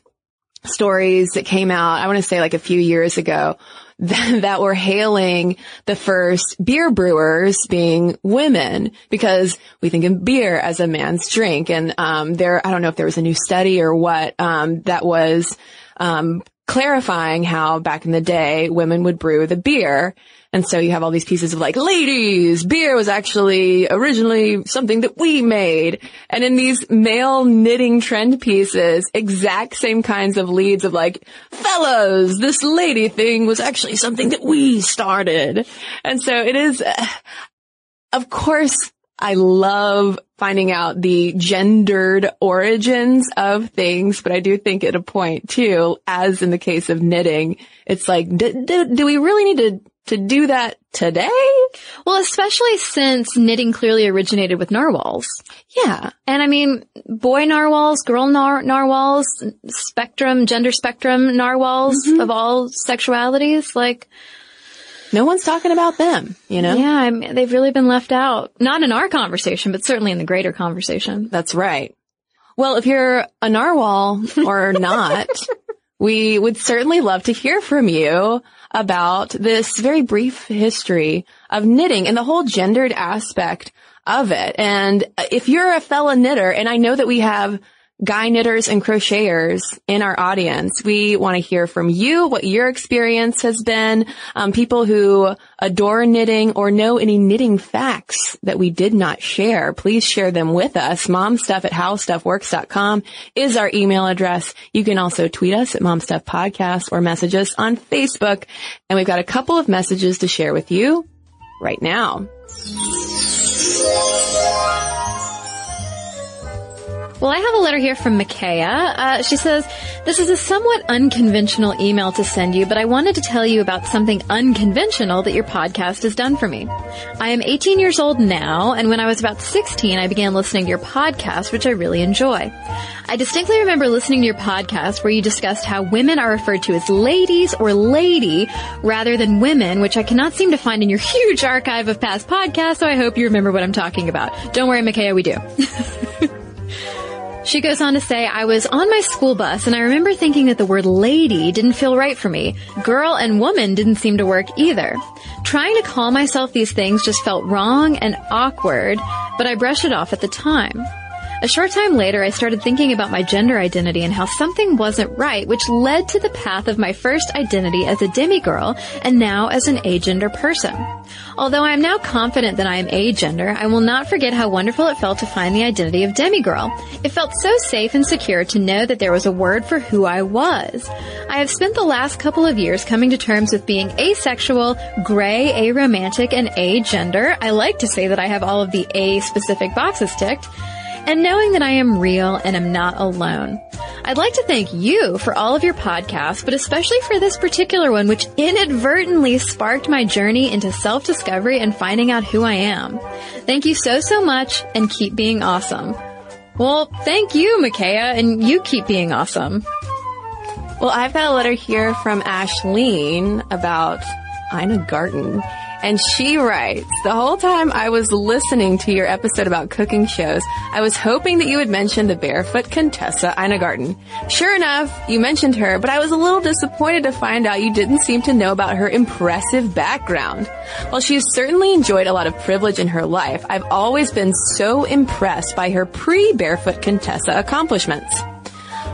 stories that came out, I want to say like a few years ago, that, were hailing the first beer brewers being women because we think of beer as a man's drink. And, um, there, I don't know if there was a new study or what, um, that was, um, clarifying how back in the day women would brew the beer. And so you have all these pieces of like, ladies, beer was actually originally something that we made. And in these male knitting trend pieces, exact same kinds of leads of like, fellows, this lady thing was actually something that we started. And so it is, uh, of course, I love finding out the gendered origins of things, but I do think at a point too, as in the case of knitting, it's like, do, do, do we really need to, to do that today? Well, especially since knitting clearly originated with narwhals. Yeah. And I mean, boy narwhals, girl nar- narwhals, spectrum, gender spectrum narwhals mm-hmm. of all sexualities, like, No one's talking about them, you know? yeah, I mean, they've really been left out. Not in our conversation, but certainly in the greater conversation. That's right. Well, if you're a narwhal or not, we would certainly love to hear from you about this very brief history of knitting and the whole gendered aspect of it. And if you're a fella knitter, and I know that we have guy knitters and crocheters in our audience, we want to hear from you what your experience has been. Um, people who adore knitting or know any knitting facts that we did not share, please share them with us. Momstuff at howstuffworks.com is our email address. You can also tweet us at Momstuff Podcast or message us on Facebook. And we've got a couple of messages to share with you right now. Well, I have a letter here from Micaiah. Uh, she says, this is a somewhat unconventional email to send you, but I wanted to tell you about something unconventional that your podcast has done for me. I am 18 years old now, and when I was about 16, I began listening to your podcast, which I really enjoy. I distinctly remember listening to your podcast where you discussed how women are referred to as ladies or lady rather than women, which I cannot seem to find in your huge archive of past podcasts, so I hope you remember what I'm talking about. Don't worry, Micaiah, we do. She goes on to say, I was on my school bus and I remember thinking that the word lady didn't feel right for me. Girl and woman didn't seem to work either. Trying to call myself these things just felt wrong and awkward, but I brushed it off at the time. A short time later, I started thinking about my gender identity and how something wasn't right, which led to the path of my first identity as a demigirl and now as an agender person. Although I am now confident that I am agender, I will not forget how wonderful it felt to find the identity of demigirl. It felt so safe and secure to know that there was a word for who I was. I have spent the last couple of years coming to terms with being asexual, gray, aromantic, and agender. I like to say that I have all of the A specific boxes ticked and knowing that I am real and am not alone. I'd like to thank you for all of your podcasts, but especially for this particular one, which inadvertently sparked my journey into self-discovery and finding out who I am. Thank you so, so much and keep being awesome. Well, thank you, Micaiah, and you keep being awesome. Well, I've got a letter here from Ashleen about Ina Garten. And she writes, the whole time I was listening to your episode about cooking shows, I was hoping that you would mention the barefoot Contessa Garten. Sure enough, you mentioned her, but I was a little disappointed to find out you didn't seem to know about her impressive background. While she's certainly enjoyed a lot of privilege in her life, I've always been so impressed by her pre-barefoot Contessa accomplishments.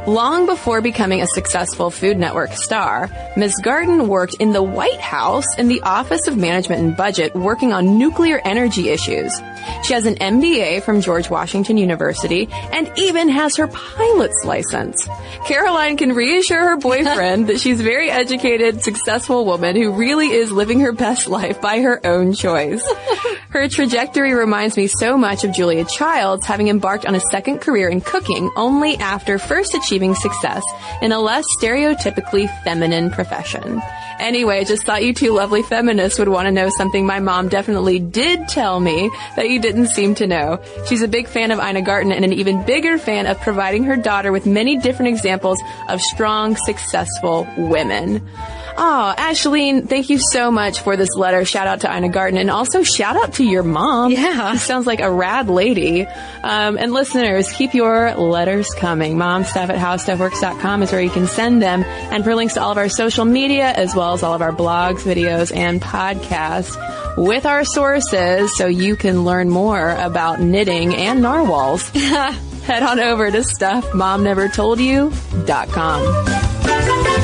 Long before becoming a successful Food Network star, Ms. Garten worked in the White House in the Office of Management and Budget working on nuclear energy issues. She has an MBA from George Washington University and even has her pilot's license. Caroline can reassure her boyfriend that she's a very educated, successful woman who really is living her best life by her own choice. Her trajectory reminds me so much of Julia Childs having embarked on a second career in cooking only after first achieving success in a less stereotypically feminine profession. Anyway, just thought you two lovely feminists would want to know something my mom definitely did tell me that you didn't seem to know. She's a big fan of Ina Garten and an even bigger fan of providing her daughter with many different examples of strong, successful women. Oh, Ashleen, thank you so much for this letter. Shout out to Ina Garten and also shout out to your mom. Yeah. She sounds like a rad lady. Um, and listeners, keep your letters coming. Mom stuff at howstuffworks.com is where you can send them. And for links to all of our social media as well as all of our blogs, videos, and podcasts with our sources so you can learn more about knitting and narwhals. Head on over to stuffmomnevertoldyou.com.